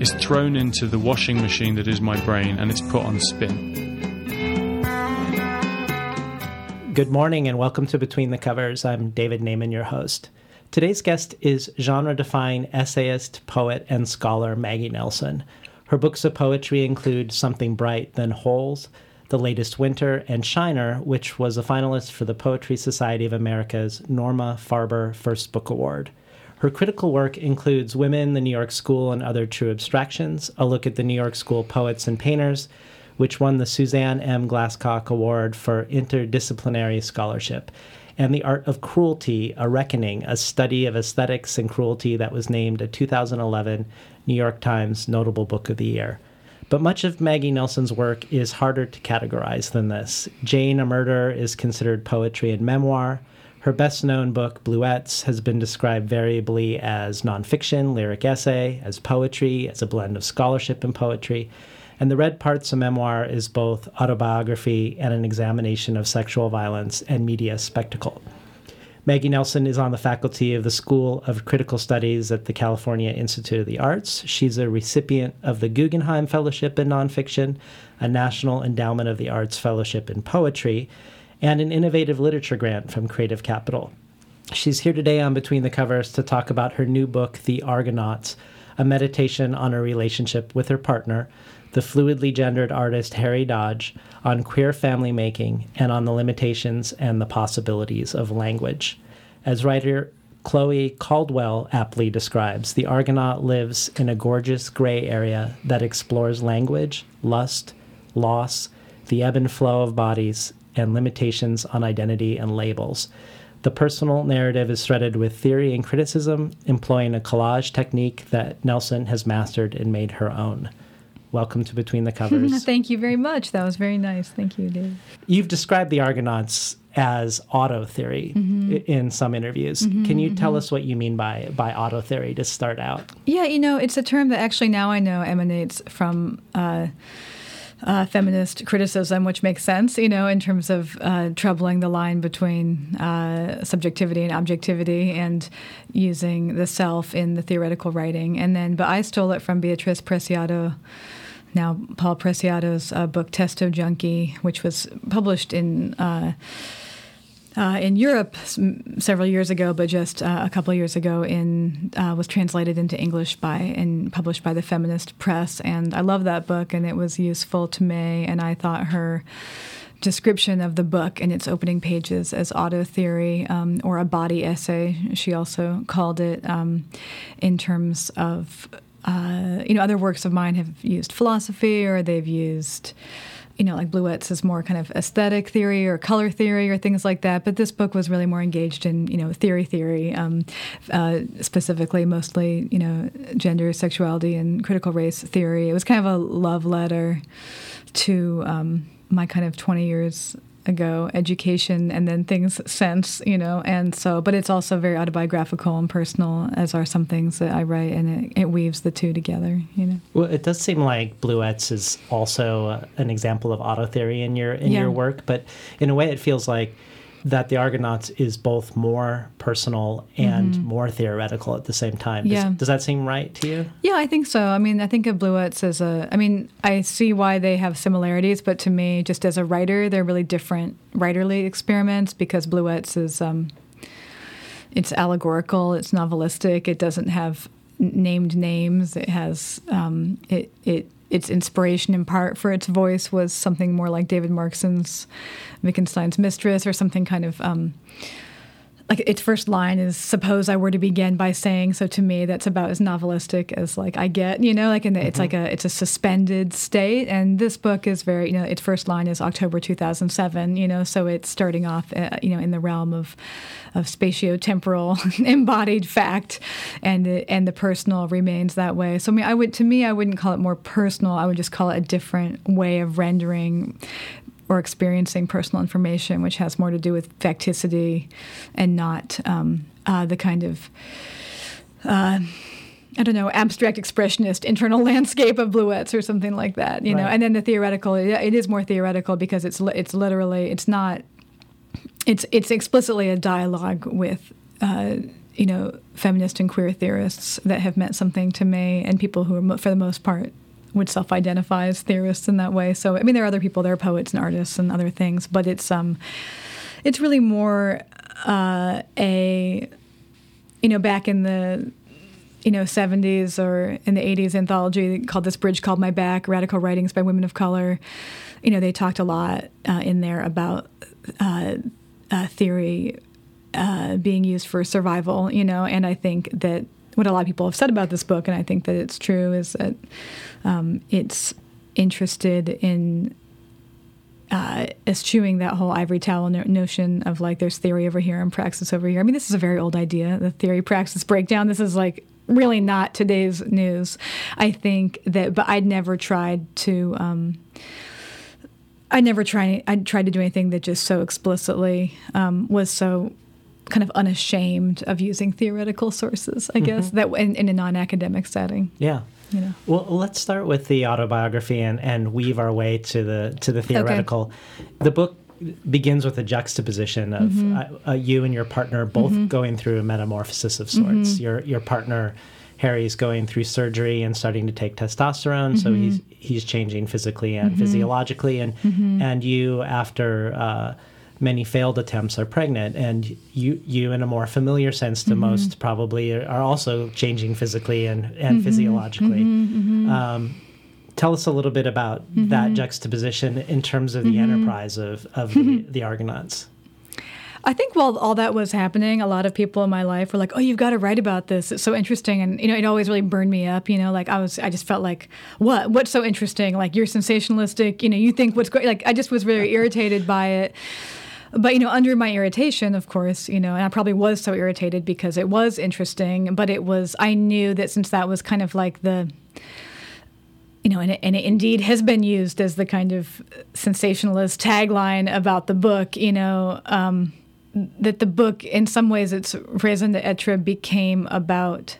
is thrown into the washing machine that is my brain and it's put on spin. Good morning and welcome to Between the Covers. I'm David Naimon, your host. Today's guest is genre defying essayist, poet, and scholar Maggie Nelson. Her books of poetry include Something Bright Then Holes, The Latest Winter, and Shiner, which was a finalist for the Poetry Society of America's Norma Farber First Book Award. Her critical work includes Women, the New York School, and Other True Abstractions, a look at the New York School poets and painters, which won the Suzanne M. Glasscock Award for Interdisciplinary Scholarship, and The Art of Cruelty, A Reckoning, a study of aesthetics and cruelty that was named a 2011 New York Times Notable Book of the Year. But much of Maggie Nelson's work is harder to categorize than this. Jane, a Murder is considered poetry and memoir. Her best known book, Bluets, has been described variably as nonfiction, lyric essay, as poetry, as a blend of scholarship and poetry. And The Red Parts, a memoir, is both autobiography and an examination of sexual violence and media spectacle. Maggie Nelson is on the faculty of the School of Critical Studies at the California Institute of the Arts. She's a recipient of the Guggenheim Fellowship in Nonfiction, a National Endowment of the Arts Fellowship in Poetry, and an Innovative Literature Grant from Creative Capital. She's here today on Between the Covers to talk about her new book, The Argonauts, a meditation on her relationship with her partner, the fluidly gendered artist Harry Dodge, on queer family making and on the limitations and the possibilities of language. As writer Chloe Caldwell aptly describes, the Argonaut lives in a gorgeous gray area that explores language, lust, loss, the ebb and flow of bodies, and limitations on identity and labels. The personal narrative is threaded with theory and criticism, employing a collage technique that Nelson has mastered and made her own. Welcome to Between the Covers. Thank you very much. That was very nice. Thank you, Dave. You've described the Argonauts as auto theory Mm-hmm. in some interviews. Can you tell us what you mean by by auto theory to start out? Yeah, you know, it's a term that actually now I know emanates from. Uh, uh, feminist criticism, which makes sense, you know, in terms of uh, troubling the line between uh, subjectivity and objectivity and using the self in the theoretical writing. And then, but I stole it from Beatrice Preciado, now Paul Preciado's uh, book Testo Junkie, which was published in. Uh, in Europe several years ago, but just uh, a couple years ago, in uh, was translated into English by and published by the Feminist Press. And I love that book, and it was useful to me. And I thought her description of the book and its opening pages as auto theory um, or a body essay, she also called it, um, in terms of uh, you know other works of mine have used philosophy or they've used you know, like Bluets is more kind of aesthetic theory or color theory or things like that. But this book was really more engaged in, you know, theory theory, um, uh, specifically mostly, you know, gender, sexuality, and critical race theory. It was kind of a love letter to um, my kind of 20 years ago education and then things since you know and so but it's also very autobiographical and personal as are some things that i write and it, it weaves the two together you know Well, it does seem like Bluets is also uh, an example of auto theory in your in Yeah. your work, but in a way, it feels like that the Argonauts is both more personal and more theoretical at the same time. Does, Mm-hmm. Yeah. does that seem right to you? Yeah, I think so. I mean, I think of Bluets as a. I mean, I see why they have similarities, but to me, just as a writer, they're really different writerly experiments because Bluets is. Um, it's allegorical. It's novelistic. It doesn't have named names. It has. Um, it it its inspiration in part for its voice was something more like David Markson's Wittgenstein's Mistress or something kind of um, like its first line is suppose i were to begin by saying so to me that's about as novelistic as like i get you know? Like in the, it's like a it's a suspended state and this book is very you know its first line is october 2007 you know? So it's starting off uh, you know in the realm of of spatiotemporal embodied fact and the, and the personal remains that way. So i mean i would to me i wouldn't call it more personal i would just call it a different way of rendering or experiencing personal information, which has more to do with facticity and not um, uh, the kind of uh, I don't know, abstract expressionist internal landscape of Bluets or something like that, you right. know. And then the theoretical, it is more theoretical because it's it's literally it's not it's it's explicitly a dialogue with. Uh, you know, feminist and queer theorists that have meant something to me, and people who are, for the most part, would self-identify as theorists in that way. So I mean, there are other people, there are poets and artists and other things, but it's um, it's really more uh, a you know back in the you know 70s or in the 80s anthology called this bridge called my back radical writings by women of color you know they talked a lot uh, in there about uh, uh, theory uh, being used for survival you know and i think that what a lot of people have said about this book, and I think that it's true, is that um, it's interested in uh, eschewing that whole ivory tower no- notion of like there's theory over here and praxis over here. I mean, this is a very old idea, the theory praxis breakdown. This is like really not today's news. I think that, but I'd never tried to. Um, I never tried. I tried to do anything that just so explicitly um, was so kind of unashamed of using theoretical sources, I guess, mm-hmm. that in, in, a non-academic setting. Yeah. You know. Well, let's start with the autobiography and, and weave our way to the to the theoretical. Okay. The book begins with a juxtaposition of mm-hmm. uh, uh, you and your partner both mm-hmm. going through a metamorphosis of sorts. Mm-hmm. Your your partner Harry's going through surgery and starting to take testosterone, so mm-hmm. he's he's changing physically and mm-hmm. physiologically, and and you after. Uh, many failed attempts are pregnant, and you you in a more familiar sense to mm-hmm. most probably are also changing physically and and mm-hmm. physiologically. Mm-hmm. mm-hmm. Um, tell us a little bit about that mm-hmm. juxtaposition in terms of the Mm-hmm. enterprise of of the, the Argonauts. I think while all that was happening, a lot of people in my life were like, "Oh, you've got to write about this. It's so interesting." And you know, it always really burned me up. You know, like I was, I just felt like, "What? What's so interesting? Like you're sensationalistic. You know, you think what's great." Like I just was very irritated by it. But, you know, under my irritation, of course, you know, and I probably was so irritated because it was interesting, but it was, I knew that since that was kind of like the, you know, and it, and it indeed has been used as the kind of sensationalist tagline about the book, you know, um, that the book, in some ways, its raison d'etre became about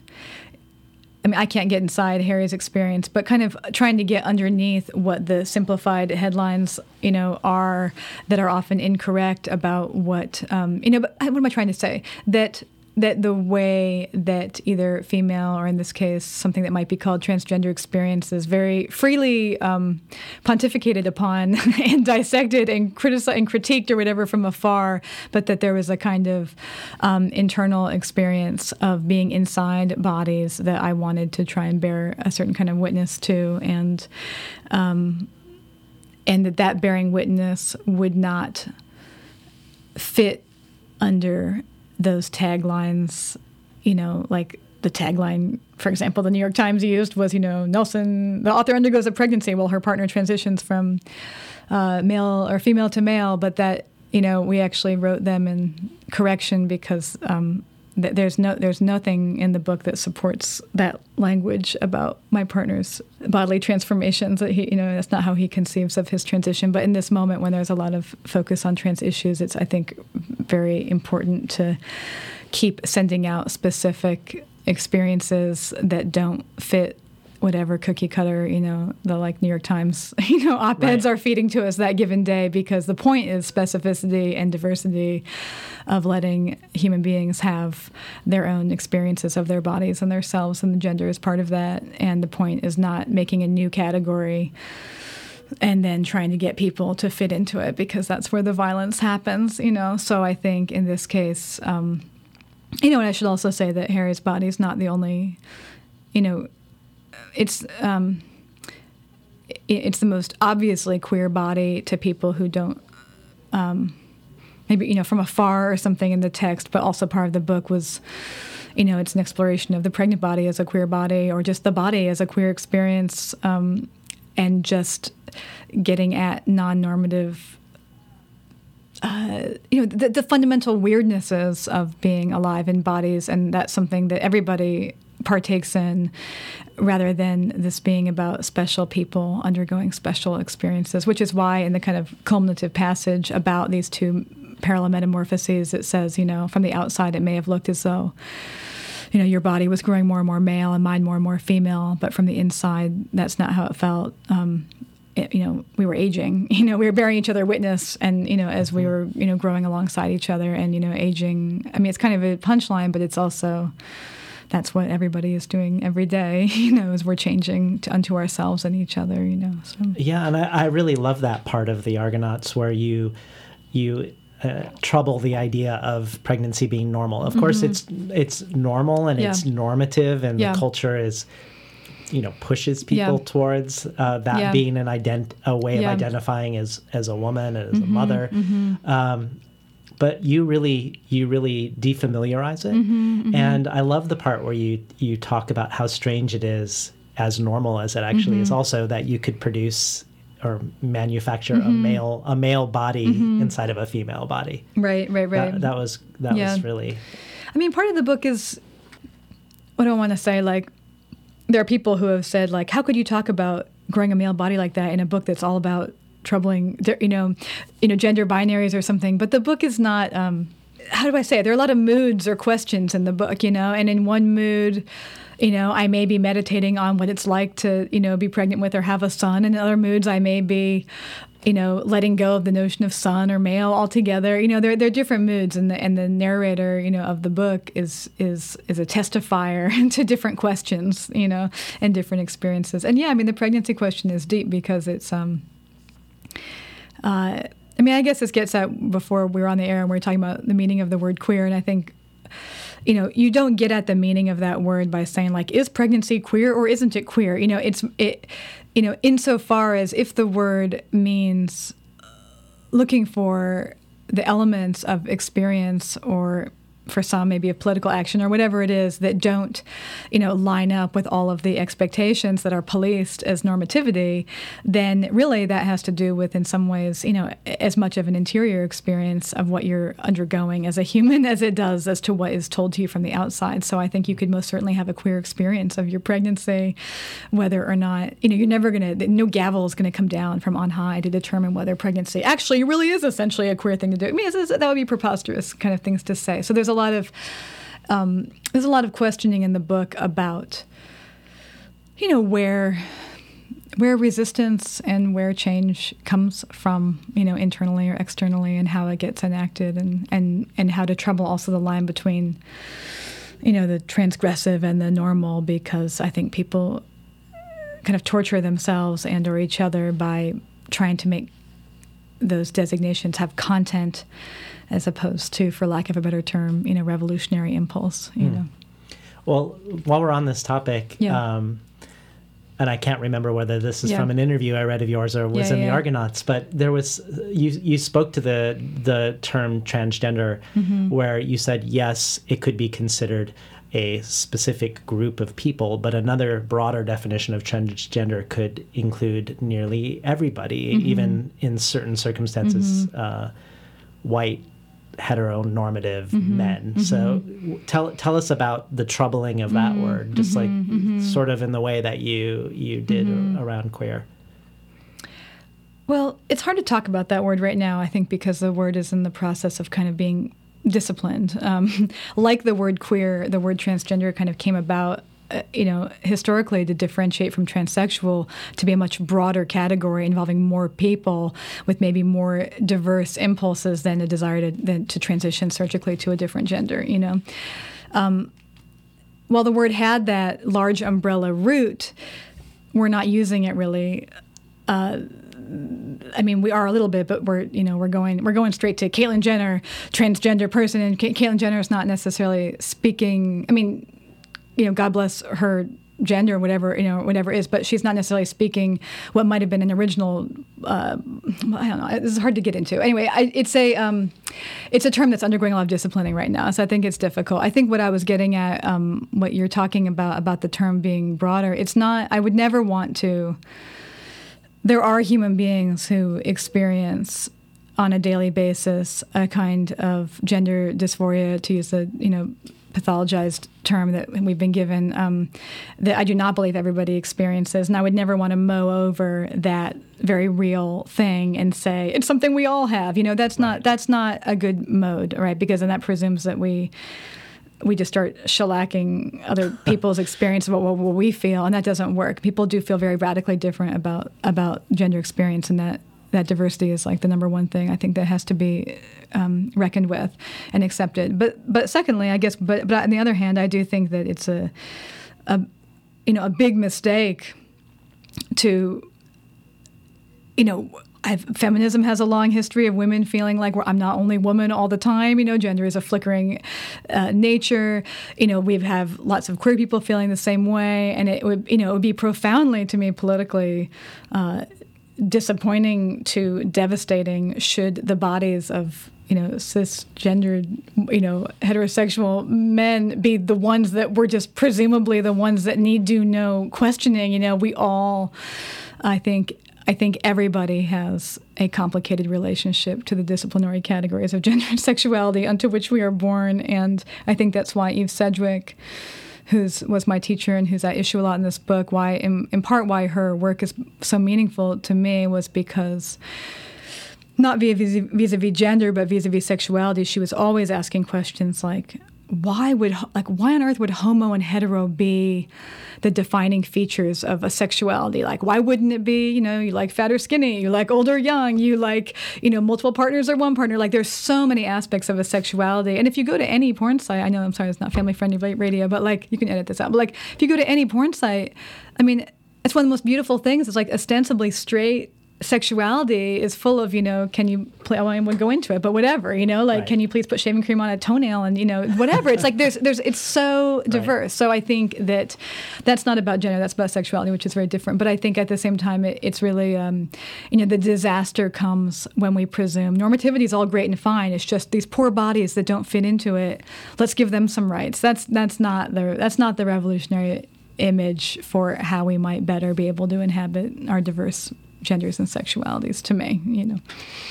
I mean, I can't get inside Harry's experience, but kind of trying to get underneath what the simplified headlines, you know, are that are often incorrect about what, um, you know. But what am I trying to say? That that the way that either female or in this case something that might be called transgender experiences very freely um, pontificated upon and dissected and criticized and critiqued or whatever from afar, but that there was a kind of um, internal experience of being inside bodies that I wanted to try and bear a certain kind of witness to and um, and that that bearing witness would not fit under those taglines, you know, like the tagline, for example, the New York Times used was, you know, Nelson, the author undergoes a pregnancy while her partner transitions from uh, male or female to male, but that, you know, we actually wrote them in correction because um, there's no there's nothing in the book that supports that language about my partner's bodily transformations that he you know that's not how he conceives of his transition. But in this moment when there's a lot of focus on trans issues it's i think very important to keep sending out specific experiences that don't fit whatever cookie cutter, you know, the like New York Times, you know, op eds right. are feeding to us that given day because the point is specificity and diversity of letting human beings have their own experiences of their bodies and their selves, and the gender is part of that. And the point is not making a new category and then trying to get people to fit into it because that's where the violence happens, you know. So I think in this case, um, you know, and I should also say that Harry's body is not the only, you know, it's um, it's the most obviously queer body to people who don't um, maybe you know from afar or something in the text, but also part of the book was you know it's an exploration of the pregnant body as a queer body or just the body as a queer experience um, and just getting at non-normative uh, you know the, the, fundamental weirdnesses of being alive in bodies and that's something that everybody partakes in rather than this being about special people undergoing special experiences which is why in the kind of culminative passage about these two parallel metamorphoses it says you know from the outside it may have looked as though you know your body was growing more and more male and mine more and more female but from the inside that's not how it felt um, it, you know we were aging you know we were bearing each other witness and you know as we mm-hmm. were you know growing alongside each other and you know aging i mean it's kind of a punchline but it's also that's what everybody is doing every day you know as we're changing to, unto ourselves and each other you know so. yeah and I, I really love that part of the argonauts where you you uh, trouble the idea of pregnancy being normal. Of course, mm-hmm. it's it's normal and yeah. it's normative, and yeah. the culture is you know pushes people yeah. towards uh, that being an ident- a way of identifying as as a woman and as mm-hmm, a mother mm-hmm. um, but you really you really defamiliarize it mm-hmm, mm-hmm, and i love the part where you you talk about how strange it is as normal as it actually is mm-hmm. also that you could produce or manufacture a mm-hmm. male a male body inside of a female body right right right that, that was that yeah. was really i mean part of the book is what do i want to say like there are people who have said like, how could you talk about growing a male body like that in a book that's all about troubling, you know, you know, gender binaries or something? But the book is not. Um, how do I say it? There are a lot of moods or questions in the book, you know, and in one mood, you know, I may be meditating on what it's like to, you know, be pregnant with or have a son. In other moods, I may be, you know, letting go of the notion of son or male altogether. You know, there there are different moods, and the and the narrator, you know, of the book is is is a testifier to different questions, you know, and different experiences. And yeah, I mean, the pregnancy question is deep because it's um. Uh, I mean, I guess this gets at before we were on the air and we were talking about the meaning of the word queer, and I think you know you don't get at the meaning of that word by saying like is pregnancy queer or isn't it queer? You know it's it you know, insofar as if the word means looking for the elements of experience or for some maybe a political action or whatever it is that don't you know line up with all of the expectations that are policed as normativity then really that has to do with in some ways you know as much of an interior experience of what you're undergoing as a human as it does as to what is told to you from the outside. So i think you could most certainly have a queer experience of your pregnancy whether or not you know you're never going to no gavel is going to come down from on high to determine whether pregnancy actually really is essentially a queer thing to do. I mean that would be preposterous kind of things to say. So there's a lot of um, there's a lot of questioning in the book about you know where where resistance and where change comes from, you know, internally or externally, and how it gets enacted, and and and how to trouble also the line between, you know, the transgressive and the normal, because I think people kind of torture themselves and or each other by trying to make those designations have content as opposed to, for lack of a better term, you know, revolutionary impulse. You mm. know. Well, while we're on this topic, yeah. Um, and I can't remember whether this is yeah. from an interview I read of yours or was yeah, in the Argonauts, but there was you you spoke to the the term transgender, mm-hmm. where you said yes, it could be considered a specific group of people, but another broader definition of transgender could include nearly everybody, mm-hmm. even in certain circumstances, mm-hmm. uh, white heteronormative mm-hmm, men. Mm-hmm. So tell tell us about the troubling of that mm-hmm, word, just like mm-hmm, mm-hmm. sort of in the way that you you did mm-hmm. around queer. Well, it's hard to talk about that word right now. I think because the word is in the process of kind of being disciplined. Um, like the word queer, the word transgender kind of came about uh, you know, historically to differentiate from transsexual to be a much broader category involving more people with maybe more diverse impulses than a desire to, than to transition surgically to a different gender, you know. Um, while the word had that large umbrella root, we're not using it really. Uh, I mean, we are a little bit, but we're you know we're going we're going straight to Caitlyn Jenner, transgender person, and Caitlyn Jenner is not necessarily speaking. I mean, you know, God bless her gender, whatever you know, whatever is. But she's not necessarily speaking what might have been an original. Uh, I don't know. It's hard to get into. Anyway, I, it's a um, it's a term that's undergoing a lot of disciplining right now. So I think it's difficult. I think what I was getting at, um, what you're talking about about the term being broader. It's not. I would never want to. There are human beings who experience on a daily basis a kind of gender dysphoria, to use the you know pathologized term that we've been given um, that I do not believe everybody experiences, and I would never want to mow over that very real thing and say it's something we all have. You know, that's right. not that's not a good mode, right? Because then that presumes that we we just start shellacking other people's experience of what, what we feel, and that doesn't work. People do feel very radically different about about gender experience, and that that diversity is like the number one thing I think that has to be um, reckoned with and accepted. But but secondly, I guess, but but on the other hand, I do think that it's a, a you know a big mistake to you know I've, feminism has a long history of women feeling like I'm not only woman all the time. You know, gender is a flickering uh, nature. You know, we have lots of queer people feeling the same way, and it would, you know, it would be profoundly to me politically uh, disappointing to devastating should the bodies of you know cisgendered you know heterosexual men be the ones that were just presumably the ones that need do no questioning you know we all i think I think everybody has a complicated relationship to the disciplinary categories of gender and sexuality unto which we are born. And I think that's why Eve Sedgwick who's was my teacher and who's at issue a lot in this book. Why, in, in part, why her work is so meaningful to me was because not vis-a-vis gender, but vis-a-vis sexuality, she was always asking questions like, why would like why on earth would homo and hetero be the defining features of a sexuality? Like why wouldn't it be you know you like fat or skinny you like old or young you like you know multiple partners or one partner? Like there's so many aspects of a sexuality. And if you go to any porn site i know i'm sorry it's not family friendly radio but like you can edit this out. But like if you go to any porn site i mean it's one of the most beautiful things. It's like ostensibly straight sexuality is full of, you know, can you play? I won't go into it, but whatever, you know, like, right. can you please put shaving cream on a toenail and, you know, whatever. it's like there's, there's, it's so diverse. Right. So I think that that's not about gender, that's about sexuality, which is very different. But I think at the same time, it, it's really, um, you know, the disaster comes when we presume normativity is all great and fine. It's just these poor bodies that don't fit into it. Let's give them some rights. That's, that's not the, that's not the revolutionary image for how we might better be able to inhabit our diverse genders and sexualities to me, you know.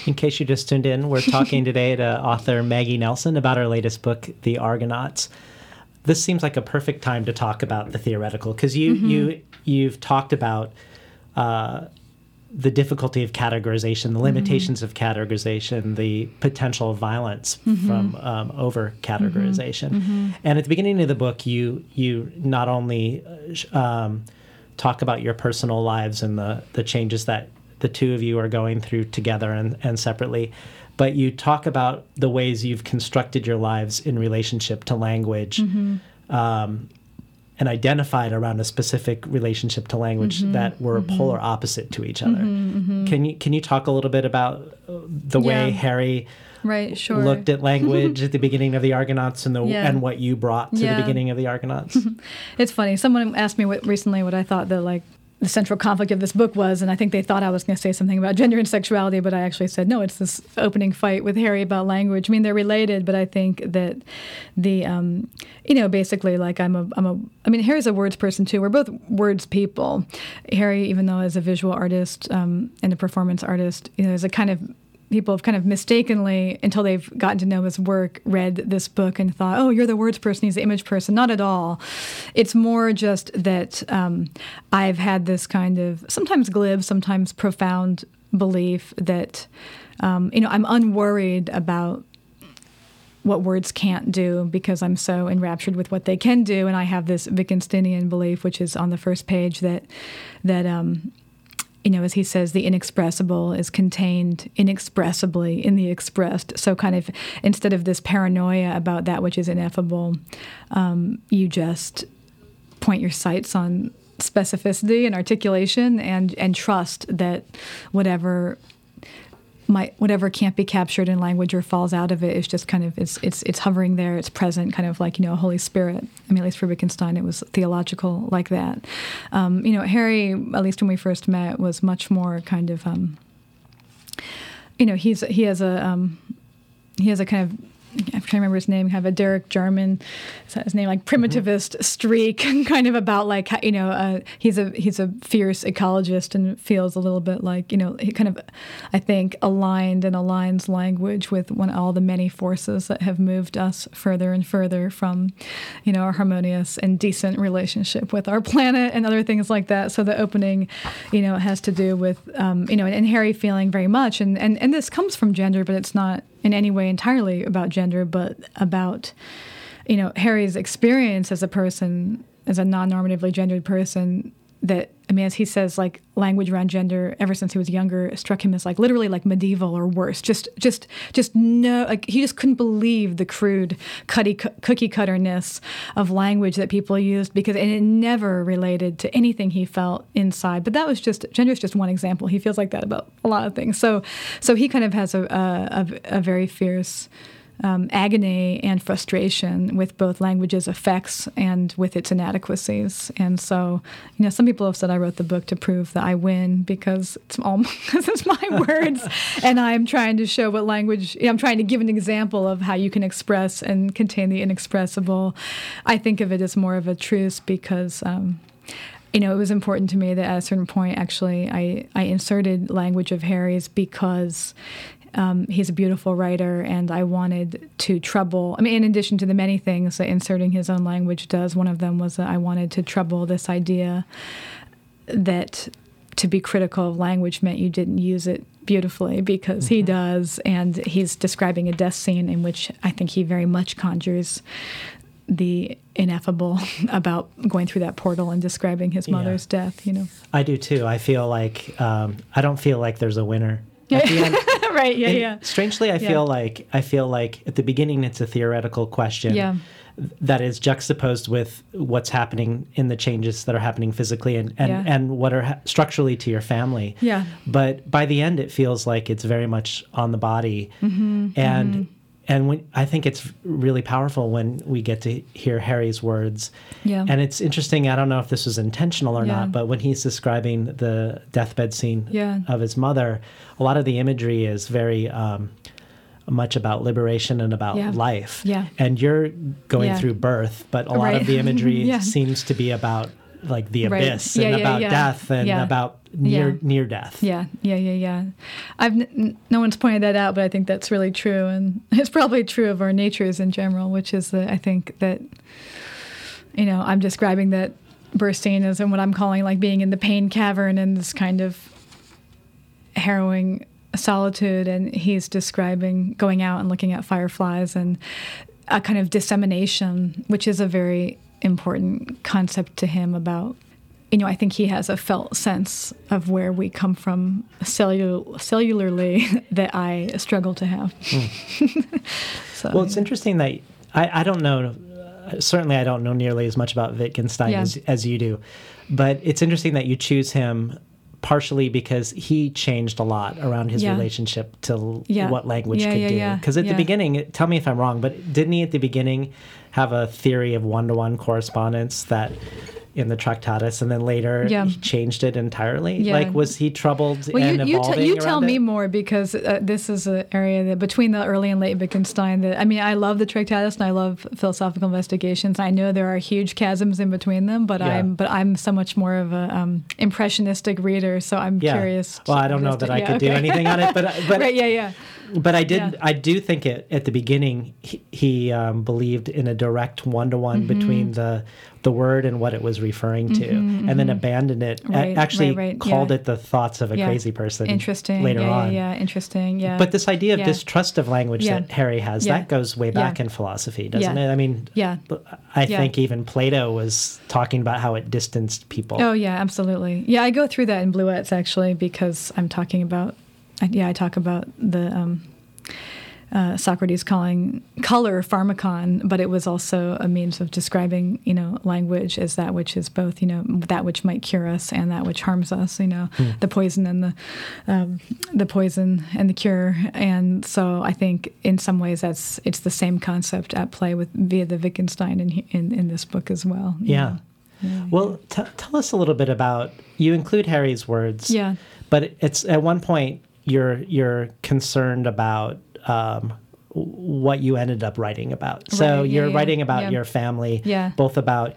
In case you just tuned in, we're talking today to author Maggie Nelson about her latest book, The Argonauts. This seems like a perfect time to talk about the theoretical because you mm-hmm. you you've talked about uh, the difficulty of categorization, the mm-hmm. limitations mm-hmm. of categorization, the potential violence mm-hmm. from um, over categorization. Mm-hmm. Mm-hmm. And at the beginning of the book, you you not only uh, um, talk about your personal lives and the, the changes that the two of you are going through together and, and separately. But you talk about the ways you've constructed your lives in relationship to language mm-hmm. um, and identified around a specific relationship to language mm-hmm. that were mm-hmm. polar opposite to each other. Mm-hmm, mm-hmm. Can you can you talk a little bit about the way. Harry right sure looked at language at the beginning of the argonauts and the yeah. and what you brought to yeah. the beginning of the argonauts it's funny someone asked me what, recently what i thought the like the central conflict of this book was, and I think they thought I was going to say something about gender and sexuality, but I actually said no. It's this opening fight with Harry about language. I mean, they're related, but I think that the, um, you know, basically, like I'm a, I'm a, I mean, Harry's a words person too. We're both words people. Harry, even though as a visual artist um, and a performance artist, you know, is a kind of people have kind of mistakenly, until they've gotten to know his work, read this book and thought, oh, you're the words person, he's the image person. Not at all. It's more just that um, I've had this kind of sometimes glib, sometimes profound belief that, um, you know, I'm unworried about what words can't do because I'm so enraptured with what they can do, and I have this Wittgensteinian belief, which is on the first page that that um, you know, as he says, the inexpressible is contained inexpressibly in the expressed. So, kind of instead of this paranoia about that which is ineffable, um, you just point your sights on specificity and articulation and, and trust that whatever my whatever can't be captured in language or falls out of it is just kind of it's it's it's hovering there it's present kind of like you know holy spirit. I mean at least for wittgenstein it was theological like that. Um, you know harry at least when we first met was much more kind of um, you know he's he has a um, he has a kind of I'm trying to remember his name, kind of a Derek Jarman, is that his name, like primitivist mm-hmm. streak, kind of about like you know uh, he's a he's a fierce ecologist and feels a little bit like you know he kind of I think aligned and aligns language with one all the many forces that have moved us further and further from you know a harmonious and decent relationship with our planet and other things like that. So the opening, you know, has to do with um, you know and, and Harry feeling very much and, and and this comes from gender, but it's not in any way entirely about gender, but about, you know, Harry's experience as a person, as a non normatively gendered person, that I mean, as he says, like language around gender ever since he was younger struck him as like literally like medieval or worse. Just, just, just no, like he just couldn't believe the crude cutty, cookie cutterness of language that people used because and it never related to anything he felt inside. But that was just gender is just one example. He feels like that about a lot of things. So, so he kind of has a a, a very fierce um, agony and frustration with both language's effects and with its inadequacies. And so, you know, some people have said I wrote the book to prove that I win because it's all because it's my words, and I'm trying to show what language. You know, I'm trying to give an example of how you can express and contain the inexpressible. I think of it as more of a truce because. Um, you know, it was important to me that at a certain point, actually, I, I inserted language of Harry's because um, he's a beautiful writer, and I wanted to trouble. I mean, in addition to the many things that inserting his own language does, one of them was that I wanted to trouble this idea that to be critical of language meant you didn't use it beautifully because mm-hmm. he does, and he's describing a death scene in which I think he very much conjures the ineffable about going through that portal and describing his mother's yeah. death you know i do too i feel like um, i don't feel like there's a winner right. Yeah. yeah. Strangely, I yeah. feel like I feel like at the beginning it's a theoretical question. Yeah. That is juxtaposed with what's happening in the changes that are happening physically and, and, yeah. and what are ha- structurally to your family. Yeah. But by the end, it feels like it's very much on the body. Mm-hmm. And mm-hmm and when, I think it's really powerful when we get to hear Harry's words. Yeah. And it's interesting. I don't know if this was intentional or yeah. not, but when he's describing the deathbed scene yeah. of his mother, a lot of the imagery is very um, much about liberation and about yeah. life. Yeah. And you're going through birth, but a lot right. of the imagery seems to be about like the abyss right. and about death and about near yeah. near death. Yeah, yeah, yeah, yeah. I've n- no one's pointed that out, but I think that's really true, and it's probably true of our natures in general, which is that I think that you know I'm describing that bursting as in what I'm calling like being in the pain cavern and this kind of harrowing solitude, and he's describing going out and looking at fireflies and a kind of dissemination, which is a very important concept to him about you know, I think he has a felt sense of where we come from cellul- cellularly that I struggle to have. Mm. so, well, it's interesting that I, I don't know. certainly, I don't know nearly as much about Wittgenstein yeah. as, as you do, but it's interesting that you choose him partially because he changed a lot around his yeah. relationship to yeah. what language could do. Because at the beginning, tell me if I'm wrong, but didn't he at the beginning have a theory of one to one correspondence that in the Tractatus, and then later yeah. he changed it entirely. Yeah. Like, was he troubled well, and you? You, t- you tell me more because uh, this is an area that between the early and late Wittgenstein. That I mean, I love the Tractatus and I love philosophical investigations. I know there are huge chasms in between them, but yeah. I'm but I'm so much more of a um, impressionistic reader, so I'm curious. Well, I don't know that I could okay. do anything on it, but but right, yeah, yeah but I did. I do think it at the beginning. He, he um, believed in a direct one to one between the the word and what it was referring to, mm-hmm, and then mm-hmm. abandoned it. Right, actually, right, right. called yeah. it the thoughts of a yeah. crazy person. Interesting. Later yeah, on, yeah, interesting. Yeah. But this idea of distrust of language that Harry has that goes way back in philosophy, doesn't it? I mean, yeah. I think even Plato was talking about how it distanced people. Oh yeah, absolutely. Yeah, I go through that in Bluets actually because I'm talking about. Yeah, I talk about the. Um, uh, Socrates calling color pharmakon, but it was also a means of describing, you know, language as that which is both, you know, that which might cure us and that which harms us. You know, the poison and the um, the poison and the cure. And so I think in some ways that's it's the same concept at play with via the Wittgenstein in in, in this book as well. Yeah. know. Well, t- tell us a little bit about you include Harry's words. Yeah. But it's at one point you're you're concerned about um, what you ended up writing about. So Right, yeah, you're yeah, writing about yeah. your family, Yeah. both about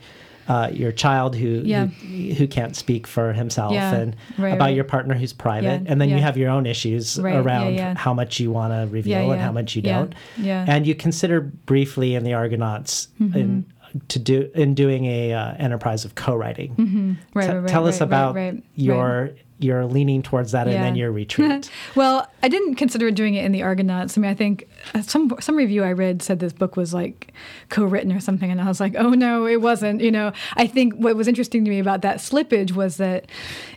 uh, your child who, Yeah. who who can't speak for himself, and right, about right. your partner who's private, and then you have your own issues around how much you want to reveal and how much you don't. And you consider briefly in the Argonauts Mm-hmm. in to do in doing a uh, enterprise of co-writing. Mm-hmm. Right, T- tell us about your your leaning towards that and Yeah. then your retreat. Well, I didn't consider doing it in the Argonauts. I mean, I think uh, some some review I read said this book was like co-written or something, and I was like, oh no, it wasn't. You know, I think what was interesting to me about that slippage was that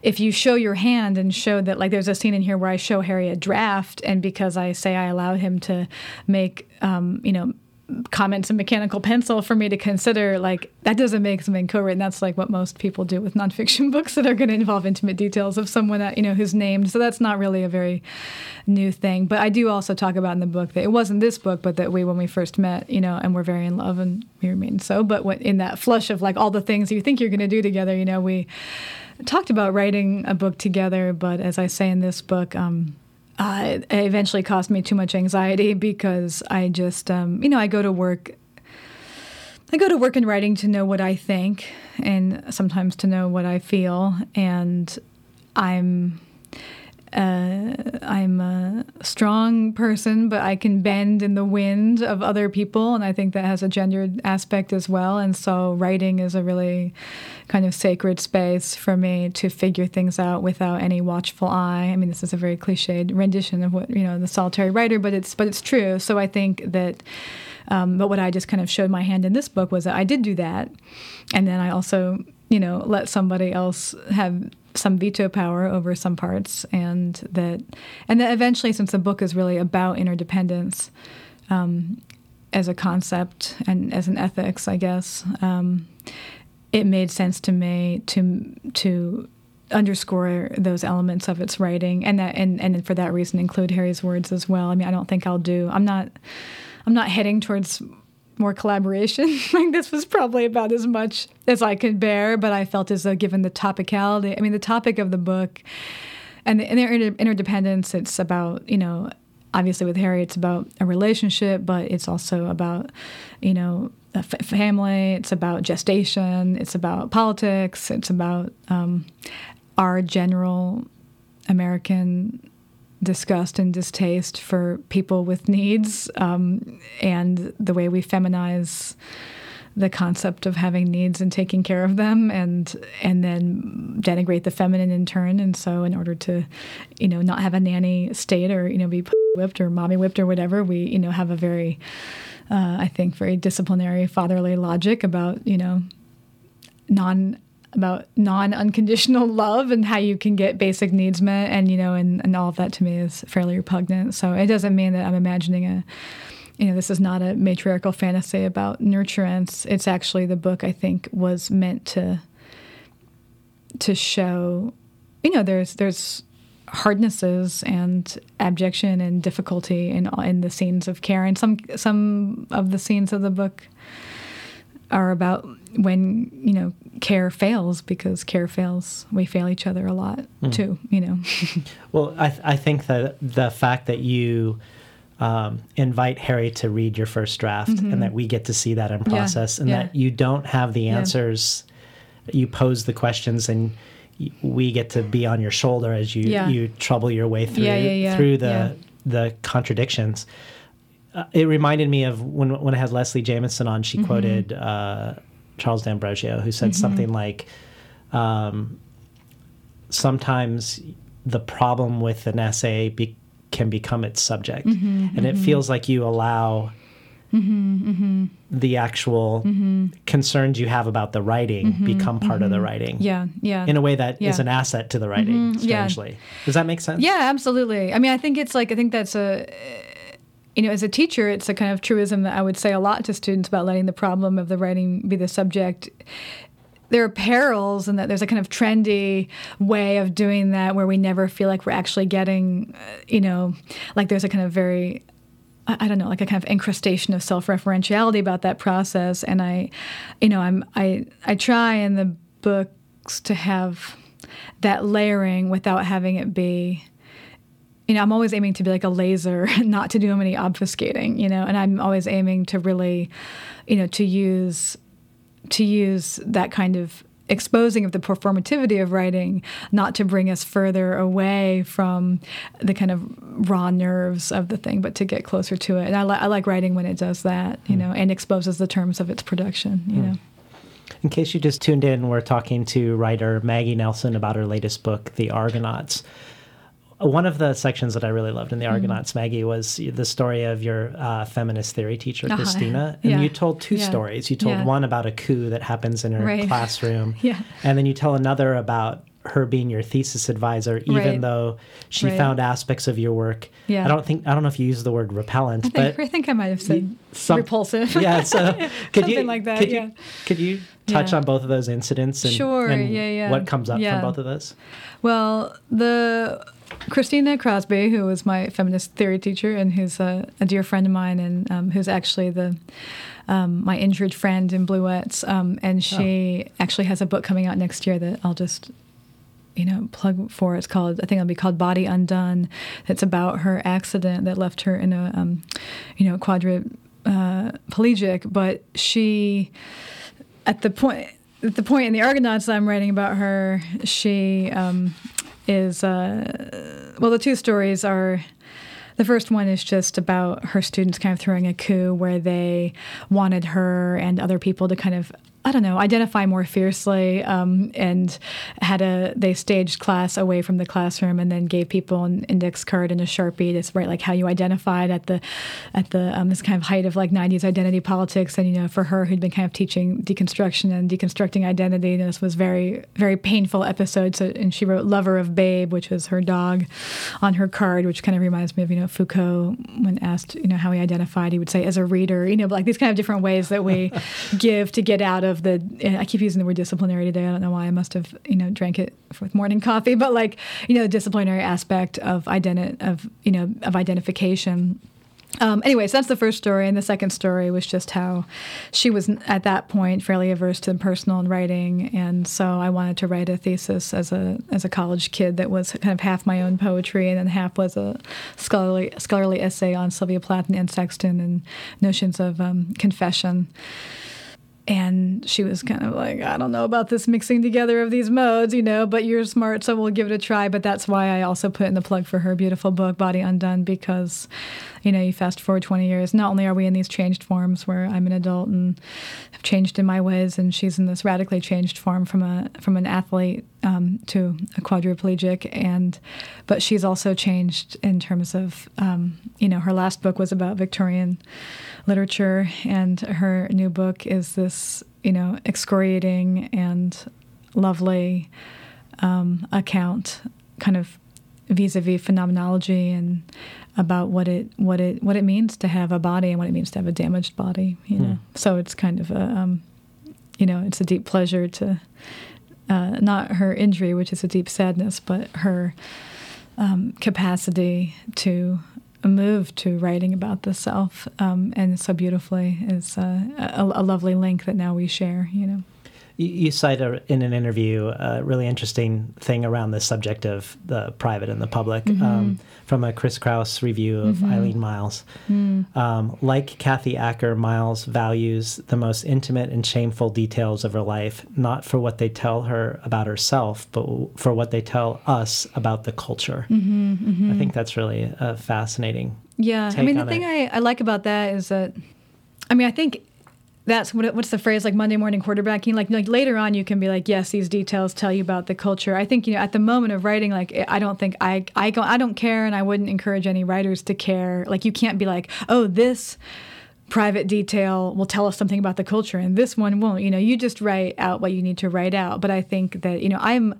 if you show your hand and show that, like, there's a scene in here where I show Harry a draft, and because I say I allowed him to make, um, you know. Comments in mechanical pencil for me to consider, like that doesn't make something co-written. That's like what most people do with nonfiction books that are going to involve intimate details of someone that you know who's named. So that's not really a very new thing. But I do also talk about in the book that it wasn't this book, but that we, when we first met, you know, and we're very in love and we remain so. But in that flush of like all the things you think you're going to do together, you know, we talked about writing a book together. But as I say in this book, um, uh, it eventually caused me too much anxiety because I just, um, you know, I go to work. I go to work in writing to know what I think and sometimes to know what I feel. And I'm uh, I'm a strong person, but I can bend in the wind of other people, and I think that has a gendered aspect as well. And so, writing is a really kind of sacred space for me to figure things out without any watchful eye. I mean, this is a very cliched rendition of what you know the solitary writer, but it's but it's true. So I think that. Um, but what I just kind of showed my hand in this book was that I did do that, and then I also, you know, let somebody else have some veto power over some parts, and that, and that eventually, since the book is really about interdependence um, as a concept and as an ethics, I guess, um, it made sense to me to to underscore those elements of its writing, and that, and and for that reason, include Harry's words as well. I mean, I don't think I'll do. I'm not. I'm not heading towards more collaboration. like this was probably about as much as I could bear, but I felt as though, given the topicality, I mean, the topic of the book and, the, and their inter- interdependence, it's about you know, obviously with Harry, it's about a relationship, but it's also about you know. Family. It's about gestation. It's about politics. It's about um, our general American disgust and distaste for people with needs um, and the way we feminize the concept of having needs and taking care of them and and then denigrate the feminine in turn and so in order to you know not have a nanny state or you know be whipped or mommy whipped or whatever we you know have a very uh, I think very disciplinary fatherly logic about you know non about non unconditional love and how you can get basic needs met. And you know and, and all of that to me is fairly repugnant. So it doesn't mean that i'm imagining a you know this is not a matriarchal fantasy about nurturance. It's actually the book i think was meant to to show you know there's there's hardnesses and abjection and difficulty in in the scenes of care. And some some of the scenes of the book are about when you know care fails because care fails. We fail each other a lot too you know. Well, I, th- I think that the fact that you um, invite Harry to read your first draft and that we get to see that in process and Mm-hmm. yeah. that you don't have the answers, you pose the questions and we get to be on your shoulder as you, Yeah. you trouble your way through, Yeah, yeah, through the, the contradictions. Uh, it reminded me of when, when I had Leslie Jamison on, Mm-hmm. she quoted uh, Charles D'Ambrosio, who said something like, um, sometimes the problem with an essay be, can become its subject. Mm-hmm, and it feels like you allow Mm-hmm, mm-hmm. the actual Mm-hmm. concerns you have about the writing mm-hmm, become part of the writing. yeah yeah In a way that is Yeah. an asset to the writing, yeah. strangely. Does that make sense? Yeah, absolutely. I mean, I think it's like I think that's a you know, as a teacher, it's a kind of truism that I would say a lot to students about letting the problem of the writing be the subject. There are perils, and that there's a kind of trendy way of doing that where we never feel like we're actually getting, uh, you know, like there's a kind of very I don't know, like a kind of incrustation of self-referentiality about that process. And I, you know, I'm I I try in the books to have that layering without having it be. You know, I'm always aiming to be like a laser, not to do any obfuscating. You know, and I'm always aiming to really, you know, to use, to use that kind of exposing of the performativity of writing, not to bring us further away from the kind of raw nerves of the thing, but to get closer to it. And I, li- I like writing when it does that, you hmm. know, and exposes the terms of its production, you hmm. know. In case you just tuned in, we're talking to writer Maggie Nelson about her latest book, The Argonauts. One of the sections that I really loved in The Mm-hmm. Argonauts, Maggie, was the story of your uh, feminist theory teacher, Uh-huh. Christina. And Yeah. you told two Yeah. stories. You told Yeah. one about a coup that happens in her Right. classroom. Yeah. And then you tell another about her being your thesis advisor, even Right. though she Right. found aspects of your work. Yeah. I don't think I don't know if you use the word repellent, I but think, I think I might have said some- repulsive. yeah. So could Something you like that, Could yeah. you could you touch Yeah. on both of those incidents? And, Sure, and yeah, yeah. What comes up Yeah. from both of those? Well, the Christina Crosby, who was my feminist theory teacher and who's a, a dear friend of mine, and um, who's actually the um, my injured friend in Bluets, um, and she actually has a book coming out next year that I'll just you know plug for. It's called I think it'll be called Body Undone. It's about her accident that left her in a um, you know quadriplegic, but she at the point at the point in the Argonauts that I'm writing about her, she um, is uh, well. The two stories are. The first one is just about her students kind of throwing a coup where they wanted her and other people to kind of I don't know, identify more fiercely, um, and had a they staged class away from the classroom, and then gave people an index card and a sharpie to write like how you identified at the at the um, this kind of height of like '90s identity politics, and you know for her who'd been kind of teaching deconstruction and deconstructing identity, and this was very very painful episode. So and she wrote "Lover of Babe," which was her dog, on her card, which kind of reminds me of you know Foucault when asked you know how he identified, he would say as a reader, you know, like these kind of different ways that we give to get out of the and I keep using the word disciplinary today. I don't know why. I must have you know drank it with morning coffee, but like you know the disciplinary aspect of identi- of you know of identification. Um, anyway, so that's the first story, and the second story was just how she was at that point fairly averse to personal and writing, and so I wanted to write a thesis as a as a college kid that was kind of half my own poetry, and then half was a scholarly scholarly essay on Sylvia Plath and Anne Sexton and notions of um, confession and she was kind of like, I don't know about this mixing together of these modes, you know, but you're smart, so we'll give it a try. But that's why I also put in the plug for her beautiful book, Body Undone, because, you know, you fast forward 20 years, not only are we in these changed forms where I'm an adult and have changed in my ways, and she's in this radically changed form from a from an athlete um, to a quadriplegic, and but she's also changed in terms of, um, you know, her last book was about Victorian literature, and her new book is this, you know, excoriating and lovely um, account, kind of vis-a-vis phenomenology and about what it what it what it means to have a body and what it means to have a damaged body. You know, so it's kind of a, um, you know, it's a deep pleasure to uh, not her injury, which is a deep sadness, but her um, capacity to move to writing about the self, um, and so beautifully is uh, a, a lovely link that now we share. You know. You, you cite a, in an interview a really interesting thing around the subject of the private and the public Mm-hmm. um, from a Chris Kraus review of Eileen Miles. Mm. Um, like Kathy Acker, Miles values the most intimate and shameful details of her life, not for what they tell her about herself, but for what they tell us about the culture. Mm-hmm, I think that's really a fascinating. Yeah, I mean, the thing it. I, I like about that is that, I mean, I think that's what what's the phrase like Monday morning quarterbacking. Like, like later on, you can be like, yes, these details tell you about the culture. I think you know at the moment of writing, like I don't think I I go I don't care, and I wouldn't encourage any writers to care. Like you can't be like, oh, this private detail will tell us something about the culture and this one won't you know you just write out what you need to write out but i think that you know i'm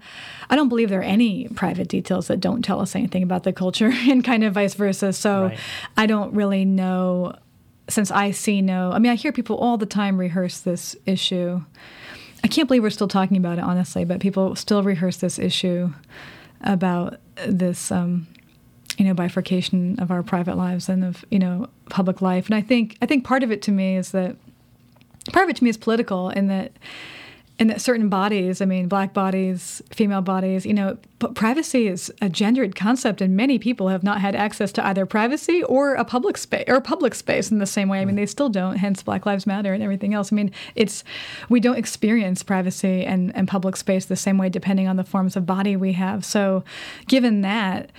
i don't believe there are any private details that don't tell us anything about the culture and kind of vice versa so Right. i don't really know since i see no i mean i hear people all the time rehearse this issue. I can't believe we're still talking about it honestly but people still rehearse this issue about this um, you know bifurcation of our private lives and of you know public life. And i think i think part of it to me is that part of it to me is political in that in that certain bodies i mean black bodies female bodies you know privacy is a gendered concept and many people have not had access to either privacy or a public space or public space in the same way. I mean they still don't hence black lives matter and everything else. I mean it's we don't experience privacy and, and public space the same way depending on the forms of body we have. So given that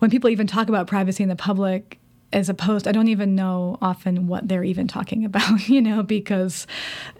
when people even talk about privacy in the public as opposed i don't even know often what they're even talking about you know because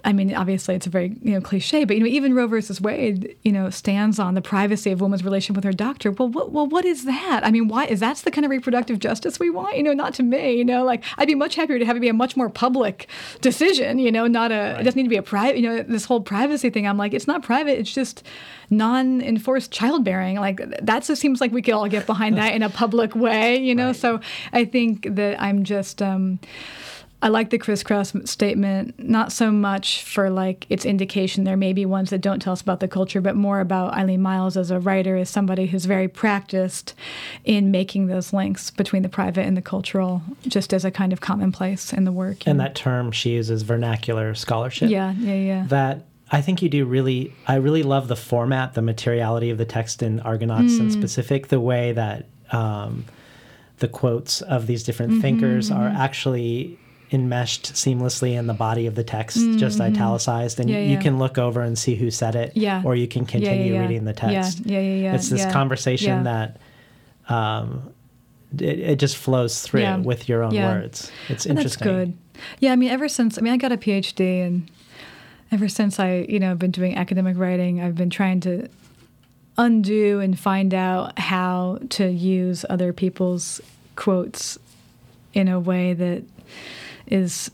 i mean obviously it's a very you know cliche but you know even roe versus wade you know stands on the privacy of woman's relationship with her doctor. Well what, well what is that? I mean why is that's the kind of reproductive justice we want? You know not to me you know like i'd be much happier to have it be a much more public decision you know not a it doesn't need to be a private you know this whole privacy thing. I'm like it's not private it's just non-enforced childbearing. Like that just seems like we could all get behind that in a public way you know? So i think that i'm just um I like the Chris Kraus statement, not so much for like its indication there may be ones that don't tell us about the culture, but more about Eileen Miles as a writer, as somebody who's very practiced in making those links between the private and the cultural, just as a kind of commonplace in the work. And that term she uses, vernacular scholarship. yeah, yeah, yeah. That I think you do really. I really love the format, the materiality of the text in Argonauts, Mm. in specific, the way that um, the quotes of these different Mm-hmm, thinkers are actually enmeshed seamlessly in the body of the text, just italicized, and Mm-hmm. Yeah, you can look over and see who said it, Yeah. or you can Yeah, yeah, continue yeah. reading the text. yeah, yeah, yeah, It's this yeah, conversation yeah. that. Um, it, it just flows through Yeah. with your own Yeah. words. It's And that's interesting. good. Yeah, I mean, ever since I mean, I got a PhD, and ever since I, you know, been doing academic writing, I've been trying to undo and find out how to use other people's quotes in a way that is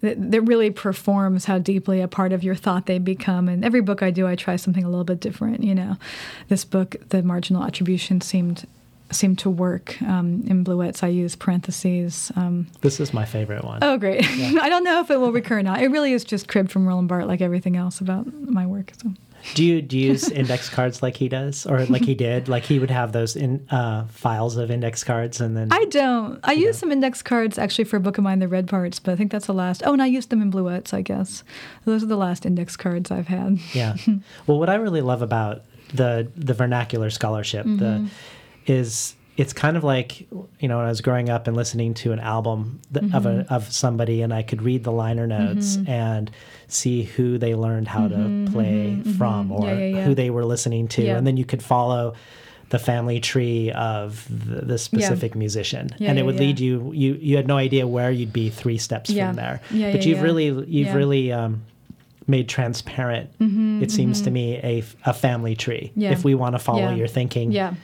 that, that really performs how deeply a part of your thought they become. And every book I do, I try something a little bit different. You know, this book, the marginal attribution seemed seemed to work. Um, in Bluets, I use parentheses. Um, This is my favorite one. oh, great! I don't know if it will recur or not. It really is just cribbed from Roland Barthes, like everything else about my work. So. Do you do you use index cards like he does, or like he did? Like he would have those in uh, files of index cards, and then I don't. I use some index cards actually for a book of mine, The Red Parts, but I think that's the last. Oh, and I used them in Bluets, I guess. Those are the last index cards I've had. yeah. Well, what I really love about the the vernacular scholarship Mm-hmm. the is it's kind of like you know when I was growing up and listening to an album th- of Mm-hmm. a of somebody, and I could read the liner notes and see who they learned how to play from, or Mm-hmm. Yeah, yeah, yeah. who they were listening to, and then you could follow. The family tree of the, the specific musician, and it would lead you. You you had no idea where you'd be three steps from there. But you've really you've really um, made transparent. it seems to me a, a family tree. Mm-hmm, Yeah. If we want to follow your thinking, Yeah.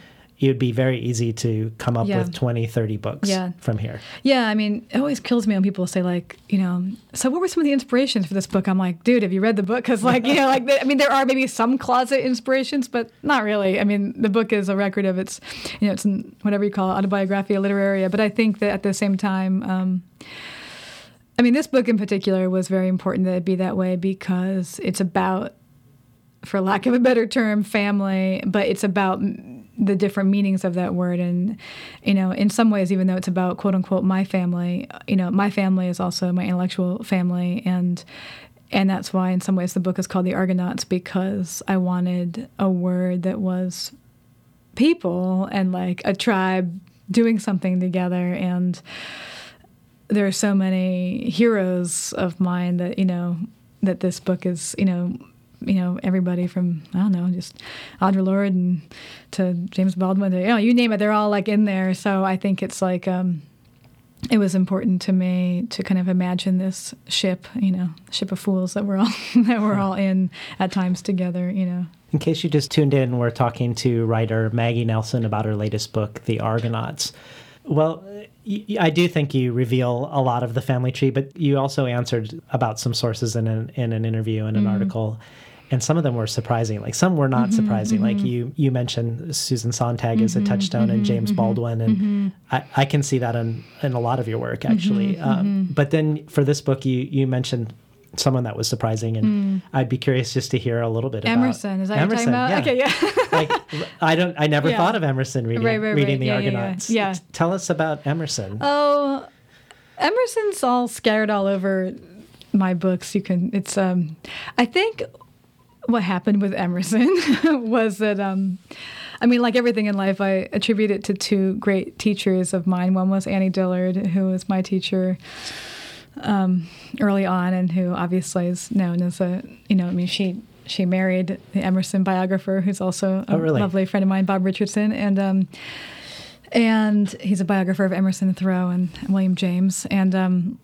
It would be very easy to come up Yeah. with 20, 30 books Yeah. from here. Yeah, I mean, it always kills me when people say like, you know, so what were some of the inspirations for this book? I'm like, dude, have you read the book? Because like, you know, like, the, I mean, there are maybe some closet inspirations, but not really. I mean, the book is a record of its, you know, it's an, whatever you call it, autobiographia literaria. But I think that at the same time, um, I mean, this book in particular was very important that it be that way because it's about for lack of a better term, family, but it's about the different meanings of that word. And, you know, in some ways, even though it's about quote unquote my family, you know, my family is also my intellectual family. And, and that's why, in some ways, the book is called The Argonauts because I wanted a word that was people and like a tribe doing something together. And there are so many heroes of mine that, you know, that this book is, you know, you know, everybody from I don't know, just Audre Lorde and to James Baldwin, to, you know, you name it, they're all like in there. So I think it's like um, it was important to me to kind of imagine this ship, you know, ship of fools that we're all that we're all in at times together, you know. In case you just tuned in, we're talking to writer Maggie Nelson about her latest book, The Argonauts. Well, I do think you reveal a lot of the family tree, but you also answered about some sources in an, in an interview in an Mm. article, and some of them were surprising. Like some were not Mhm, surprising. Like mhm. you you mentioned Susan Sontag as a Mhm, touchstone and mhm, James mhm, Baldwin, and mhm. I, I can see that in in a lot of your work actually. Um, but then for this book, you you mentioned someone that was surprising, and Mm. I'd be curious just to hear a little bit about Emerson, about is that what you're talking about? Okay, yeah. like I don't, I never Yeah. thought of Emerson reading Right, right, reading right. the Yeah, yeah, yeah. Argonauts. Yeah. Tell us about Emerson. Oh, Emerson's all scattered all over my books. You can. It's. Um. I think what happened with Emerson was that. Um. I mean, like everything in life, I attribute it to two great teachers of mine. One was Annie Dillard, who was my teacher um, early on, and who obviously is known as a. You know, I mean, she she married the Emerson biographer, who's also a Oh, really? lovely friend of mine, Bob Richardson, and. Um, and he's a biographer of Emerson, Thoreau, and William James. And um,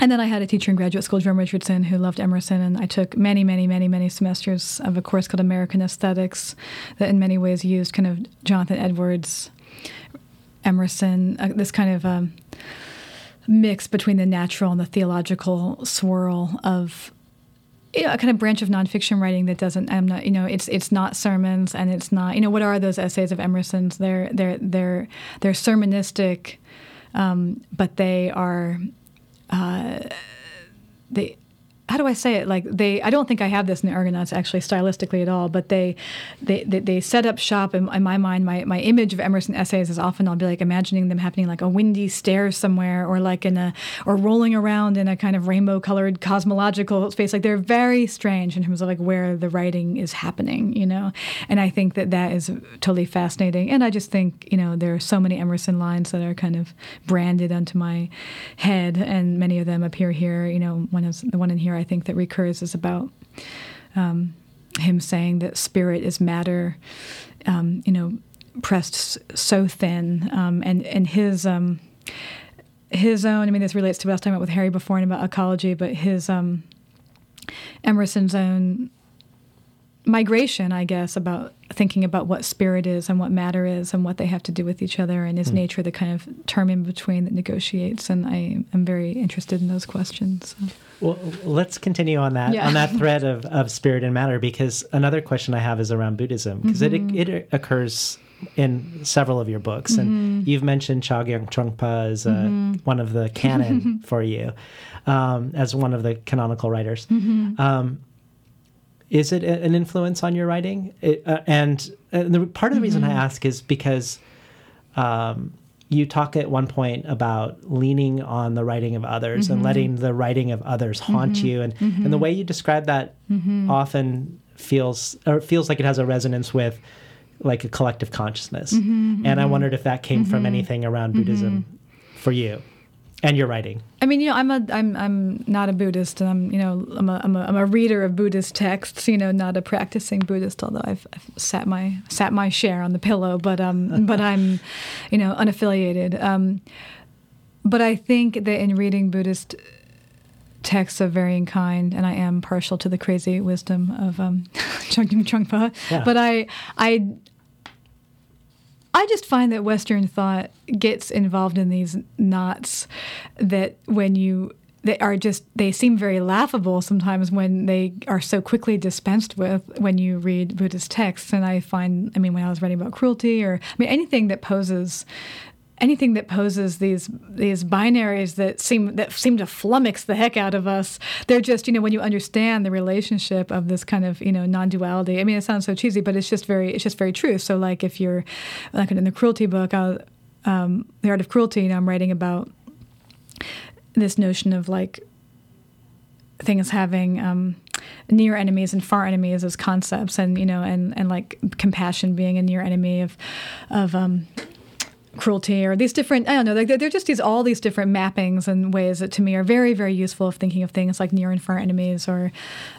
and then I had a teacher in graduate school, Jerome Richardson, who loved Emerson, and I took many, many, many, many semesters of a course called American Aesthetics, that in many ways used kind of Jonathan Edwards, Emerson, uh, this kind of um, mix between the natural and the theological swirl of a kind of branch of nonfiction writing that doesn't. I'm not. You know, it's it's not sermons, and it's not. You know, what are those essays of Emerson's? They're they're they're they're sermonistic, um, but they are. Uh, they how do I say it? Like they, I don't think I have this in the Argonauts actually stylistically at all, but they, they, they, they set up shop in, in my mind. My, my image of Emerson essays is often I'll be like imagining them happening like a windy stair somewhere, or like in a, or rolling around in a kind of rainbow colored cosmological space. Like they're very strange in terms of like where the writing is happening, you know. And I think that that is totally fascinating. And I just think you know there are so many Emerson lines that are kind of branded onto my head, and many of them appear here. You know, one is the one in here I think that recurs is about um, him saying that spirit is matter, um, you know, pressed so thin, um, and and his um, his own. I mean, this relates to what I was talking about with Harry before and about ecology, but his um, Emerson's own migration, I guess, about thinking about what spirit is and what matter is and what they have to do with each other, and is Hmm. nature the kind of term in between that negotiates? And I am very interested in those questions. so. Well, let's continue on that Yeah. on that thread of, of spirit and matter because another question I have is around Buddhism because Mhm. it it occurs in several of your books and Mhm. you've mentioned Chogyam Trungpa as uh, Mhm. one of the canon for you um, as one of the canonical writers. Mhm. Um, is it an influence on your writing? It, uh, and, and the part of the reason I Mhm. ask is because um, you talk at one point about leaning on the writing of others and Mhm. letting the writing of others haunt Mhm. you, and and the Mhm. way you describe that Mhm. often feels or feels like it has a resonance with like a collective consciousness. And I wondered if that came from anything around Buddhism for you and your writing. I mean, you know, I'm a I'm I'm not a Buddhist, and I'm you know I'm a I'm a, I'm a reader of Buddhist texts. You know, not a practicing Buddhist, although I've, I've sat my sat my share on the pillow. But um, but I'm, you know, unaffiliated. Um, but I think that in reading Buddhist texts of varying kind, and I am partial to the crazy wisdom of um, Chogyam Trungpa. Yeah. But I I I just find that Western thought gets involved in these knots that when you they are just they seem very laughable sometimes when they are so quickly dispensed with when you read Buddhist texts. And I find, I mean, when I was writing about cruelty or I mean anything that poses anything that poses these these binaries that seem that seem to flummox the heck out of us they're just you know when you understand the relationship of this kind of you know non-duality i mean it sounds so cheesy but it's just very it's just very true. So like if you're like in the cruelty book I, um, the art of cruelty you know i'm writing about this notion of like things having um, near enemies and far enemies as concepts and you know and and like compassion being a near enemy of of um, cruelty or these different i don't know they're, they're just these all these different mappings and ways that to me are very very useful of thinking of things like near and far enemies or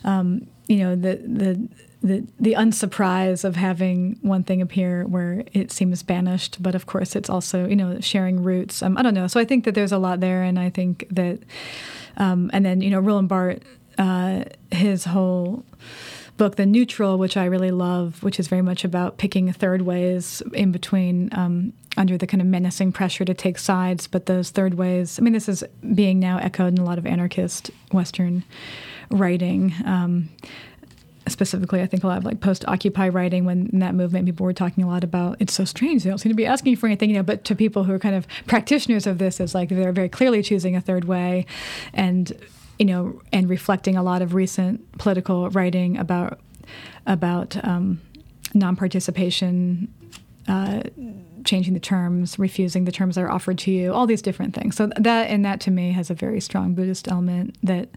um, you know the the the, the unsurprise of having one thing appear where it seems banished, but of course it's also you know sharing roots. Um, I don't know, so I think that there's a lot there, and I think that, um, and then you know Roland Barthes, uh, his whole book, The Neutral, which I really love, which is very much about picking third ways in between. Um, under the kind of menacing pressure to take sides, but those third ways. I mean, this is being now echoed in a lot of anarchist Western writing. Um, specifically, I think a lot of like post-Occupy writing when in that movement people were talking a lot about it's so strange they don't seem to be asking for anything, you know. But to people who are kind of practitioners of this, it's like they're very clearly choosing a third way, and you know, and reflecting a lot of recent political writing about about um, non-participation. Uh, changing the terms, refusing the terms that are offered to you, all these different things. So that and that to me has a very strong Buddhist element that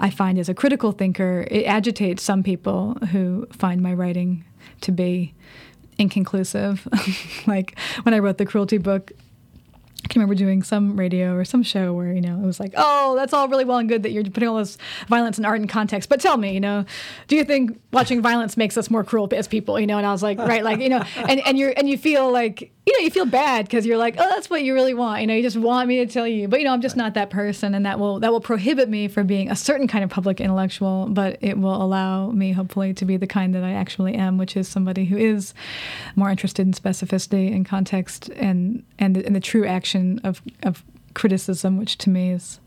I find as a critical thinker, it agitates some people who find my writing to be inconclusive. like when I wrote the cruelty book, I can remember doing some radio or some show where, you know, it was like, oh, that's all really well and good that you're putting all this violence and art in context. But tell me, you know, do you think watching violence makes us more cruel as people? You know, and I was like, right, like, you know, and, and you're and you feel like you know, you feel bad because you're like, oh, that's what you really want. You know, you just want me to tell you, but you know, I'm just not that person, and that will that will prohibit me from being a certain kind of public intellectual. But it will allow me, hopefully, to be the kind that I actually am, which is somebody who is more interested in specificity and context and and the, and the true action of of criticism, which to me is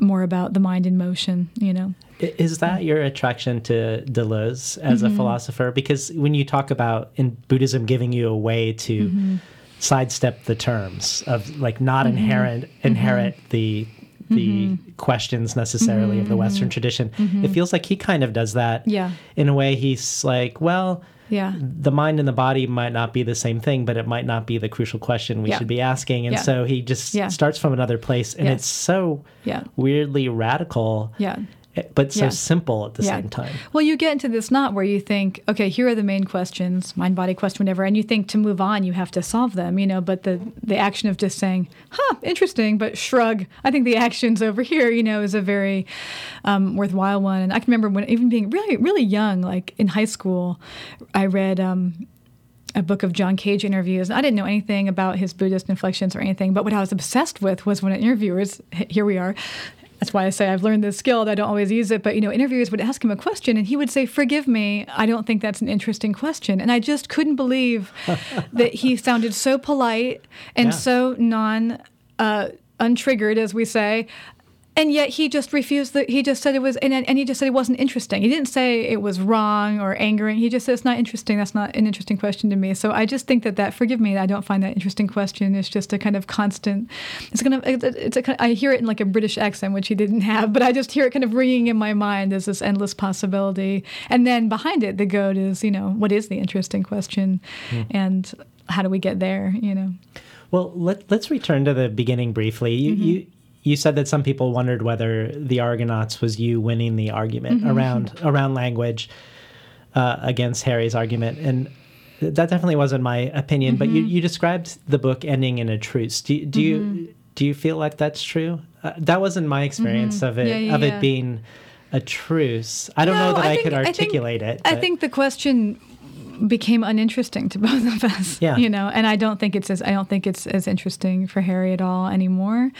more about the mind in motion. You know. Is that your attraction to Deleuze as Mm-hmm. a philosopher? Because when you talk about in Buddhism giving you a way to Mm-hmm. sidestep the terms of like not inherent Mm-hmm. inherit the the questions necessarily of the Western tradition, it feels like he kind of does that. Mm-hmm. Yeah. In a way, he's like, well, Yeah. the mind and the body might not be the same thing, but it might not be the crucial question we Yeah. should be asking. And Yeah. so he just Yeah. starts from another place, and Yes. it's so weirdly radical, Yeah. But so Yeah. simple at the same time. Well, you get into this knot where you think, okay, here are the main questions, mind, body question, whatever, and you think to move on, you have to solve them, you know. But the the action of just saying, "Huh, interesting," but shrug. I think the actions over here, you know, is a very um, worthwhile one. And I can remember when even being really really young, like in high school, I read. Um, a book of John Cage interviews. I didn't know anything about his Buddhist inflections or anything, but what I was obsessed with was when interviewers, here we are, that's why I say I've learned this skill and I don't always use it, but you know, interviewers would ask him a question and he would say, Forgive me, I don't think that's an interesting question. And I just couldn't believe that he sounded so polite and Yeah. so non uh, untriggered, as we say. And yet he just refused that. He just said it was, and, and he just said it wasn't interesting. He didn't say it was wrong or angering. He just said it's not interesting. That's not an interesting question to me. So I just think that that, forgive me, I don't find that interesting question. It's just a kind of constant. It's kind of, it's a, kind- of, I hear it in like a British accent, which he didn't have, but I just hear it kind of ringing in my mind as this endless possibility. And then behind it, the goat is, you know, what is the interesting question, and how do we get there? You know. Well, let, let's return to the beginning briefly. You, Mm-hmm. you you said that some people wondered whether the Argonauts was you winning the argument Mm-hmm. around around language uh, against Harry's argument, and that definitely wasn't my opinion. But Mm-hmm. you, you described the book ending in a truce. Do, do Mm-hmm. you do you feel like that's true? Uh, that wasn't my experience of it Mm-hmm. Yeah, yeah, of yeah. it being a truce. I don't know that I, think- could think- articulate it. I think the question became uninteresting to both of us. Yeah. You know, and I don't think it's as I don't think it's as interesting for Harry at all anymore,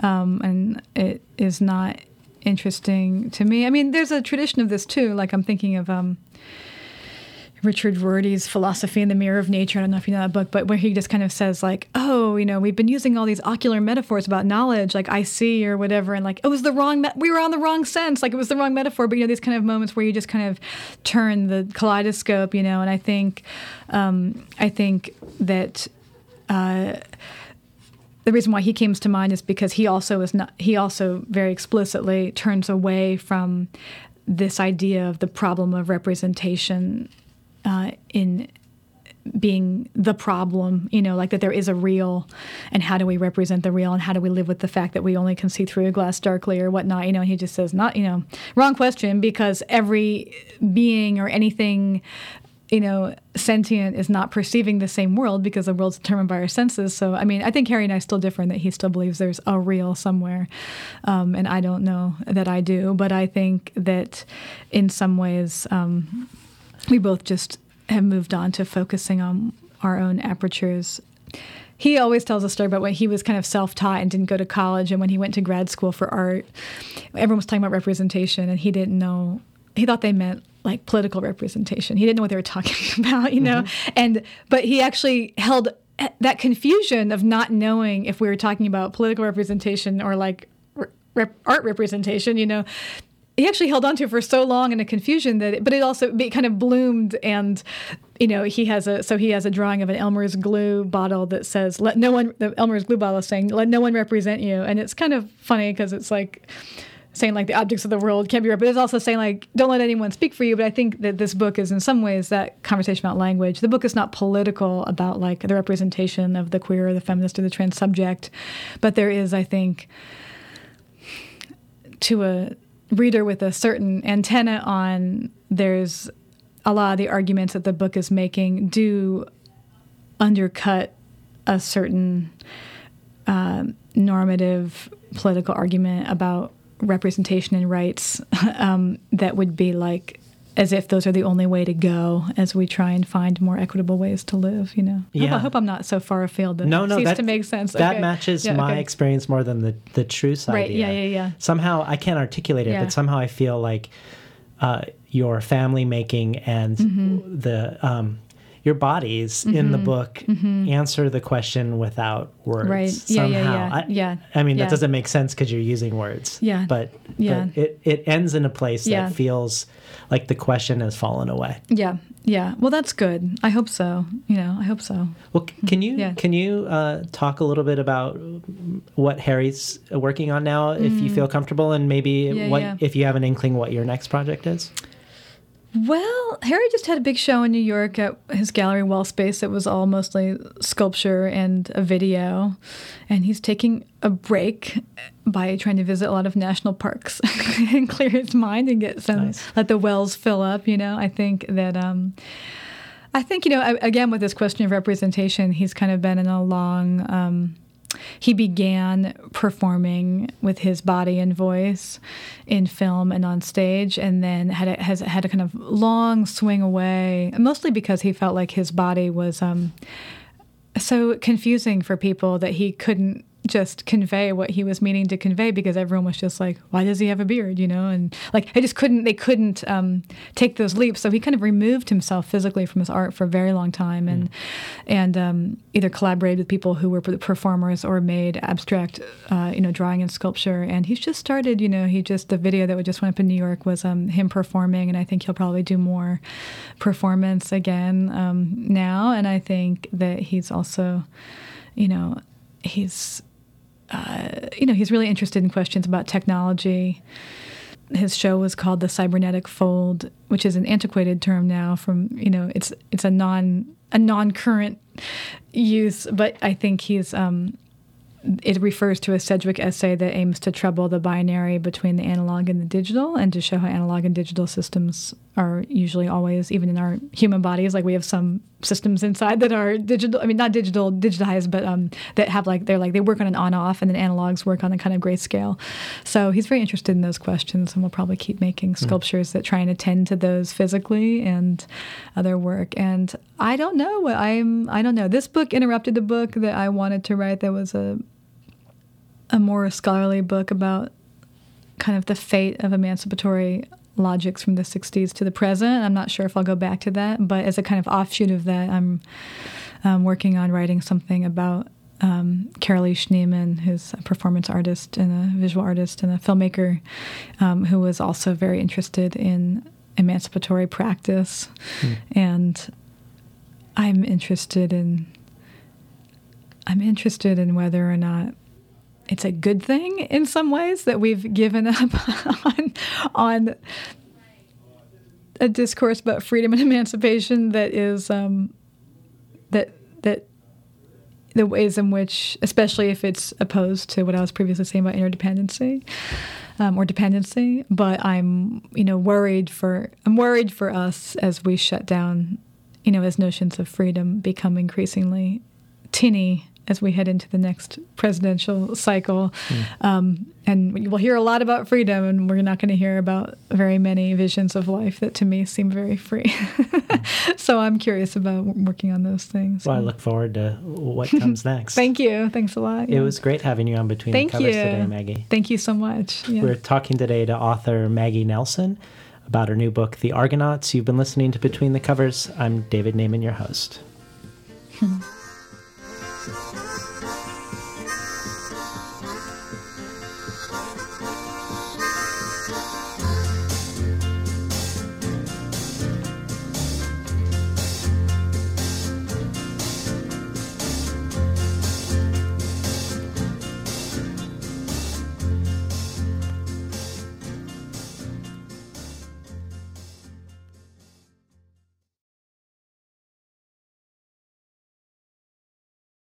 um, and it is not interesting to me. I mean, there's a tradition of this too. Like I'm thinking of. Um, Richard Rorty's Philosophy in the Mirror of Nature. I don't know if you know that book, but where he just kind of says, like, oh, you know, we've been using all these ocular metaphors about knowledge, like I see or whatever, and like it was the wrong, me- we were on the wrong sense, like it was the wrong metaphor. But you know, these kind of moments where you just kind of turn the kaleidoscope, you know, and I think, um, I think that. Uh, the reason why he comes to mind is because he also is not he also very explicitly turns away from this idea of the problem of representation uh, in being the problem, you know, like that there is a real, and how do we represent the real, and how do we live with the fact that we only can see through a glass darkly or whatnot, you know, he just says, not, you know, wrong question because every being or anything, you know, sentient is not perceiving the same world because the world's determined by our senses. So, I mean, I think Harry and I still differ in that he still believes there's a real somewhere, um, and I don't know that I do, but I think that in some ways, um, we both just have moved on to focusing on our own apertures. He always tells a story about when he was kind of self taught and didn't go to college, and when he went to grad school for art, everyone was talking about representation, and he didn't know he thought they meant like political representation. He didn't know what they were talking about, you know. Mm-hmm. And but he actually held that confusion of not knowing if we were talking about political representation or like rep- art representation, you know. He actually held on to for so long in a confusion that, it, but it also it kind of bloomed, and you know he has a so he has a drawing of an Elmer's glue bottle that says "Let no one." The Elmer's glue bottle is saying "Let no one represent you," and it's kind of funny because it's like saying like the objects of the world can't be read, but it's also saying like don't let anyone speak for you. But I think that this book is in some ways that conversation about language. The book is not political about like the representation of the queer or the feminist or the trans subject, but there is, I think, to a reader with a certain antenna on, there's a lot of the arguments that the book is making do undercut a certain uh, normative political argument about representation and rights um, that would be like as if those are the only way to go as we try and find more equitable ways to live you know Yeah. I, hope, I hope i'm not so far afield that no, it no, ceased that to make sense That Okay. matches Yeah, my okay. experience more than the the truce Right, idea. yeah, yeah, yeah. Somehow I can't articulate it, Yeah. but somehow I feel like uh, your family making and Mm-hmm. the um, your bodies in the book answer the question without words. Right. Yeah, yeah, Somehow, yeah, I, yeah, I mean, yeah. that doesn't make sense because you're using words. Yeah. But Yeah. but it it ends in a place Yeah. that feels like the question has fallen away. yeah yeah well that's good i hope so you know i hope so Well, c- can you Yeah. can you uh, talk a little bit about what Harry's working on now, if you feel comfortable, and maybe Mm. Yeah, what yeah. if you have an inkling what your next project is? Well, Harry just had a big show in New York at his gallery Wallspace. It was all mostly sculpture and a video. And he's taking a break by trying to visit a lot of national parks and clear his mind and get some, Nice. let the wells fill up. You know, I think that, um, I think, you know, again, with this question of representation, he's kind of been in a long, um, he began performing with his body and voice in film and on stage, and then had a, has had a kind of long swing away, mostly because he felt like his body was um, so confusing for people that he couldn't just convey what he was meaning to convey because everyone was just like, why does he have a beard? You know, and like I just couldn't, they couldn't um, take those leaps. So he kind of removed himself physically from his art for a very long time, and and um, either collaborated with people who were performers or made abstract, uh, you know, drawing and sculpture. And he's just started, you know, he just the video that we just went up in New York was um, him performing, and I think he'll probably do more performance again um, now. And I think that he's also, you know, he's uh, you know, he's really interested in questions about technology. His show was called the cybernetic fold, which is an antiquated term now. From you know, it's it's a non a non current use, but I think he's um, it refers to a Sedgwick essay that aims to trouble the binary between the analog and the digital and to show how analog and digital systems are usually always, even in our human bodies, like we have some systems inside that are digital, I mean, not digital, digitized, but um, that have like, they're like, they work on an on off and then analogs work on a kind of grayscale. So he's very interested in those questions and we'll probably keep making sculptures that try and attend to those physically and other work. And I don't know what I'm, I don't know. This book interrupted the book that I wanted to write that was a, a more scholarly book about kind of the fate of emancipatory logics from the 60s to the present. I'm not sure if I'll go back to that, but as a kind of offshoot of that, I'm um, working on writing something about um, Carolee Schneemann, who's a performance artist and a visual artist and a filmmaker, um, who was also very interested in emancipatory practice. And I'm interested in I'm interested in whether or not it's a good thing in some ways that we've given up on, on a discourse about freedom and emancipation that is um, that that the ways in which, especially if it's opposed to what I was previously saying about interdependency um, or dependency, but I'm you know worried for I'm worried for us as we shut down, you know, as notions of freedom become increasingly tinny as we head into the next presidential cycle. Um, and we'll hear a lot about freedom, and we're not going to hear about very many visions of life that to me seem very free. so I'm curious about working on those things. Well, I look forward to what comes next. Thank you. Thanks a lot. It Yeah. was great having you on Between Thank the Covers you. today, Maggie. Thank you so much. Yeah. We're talking today to author Maggie Nelson. about her new book, The Argonauts. You've been listening to Between the Covers. I'm David Naimon, your host.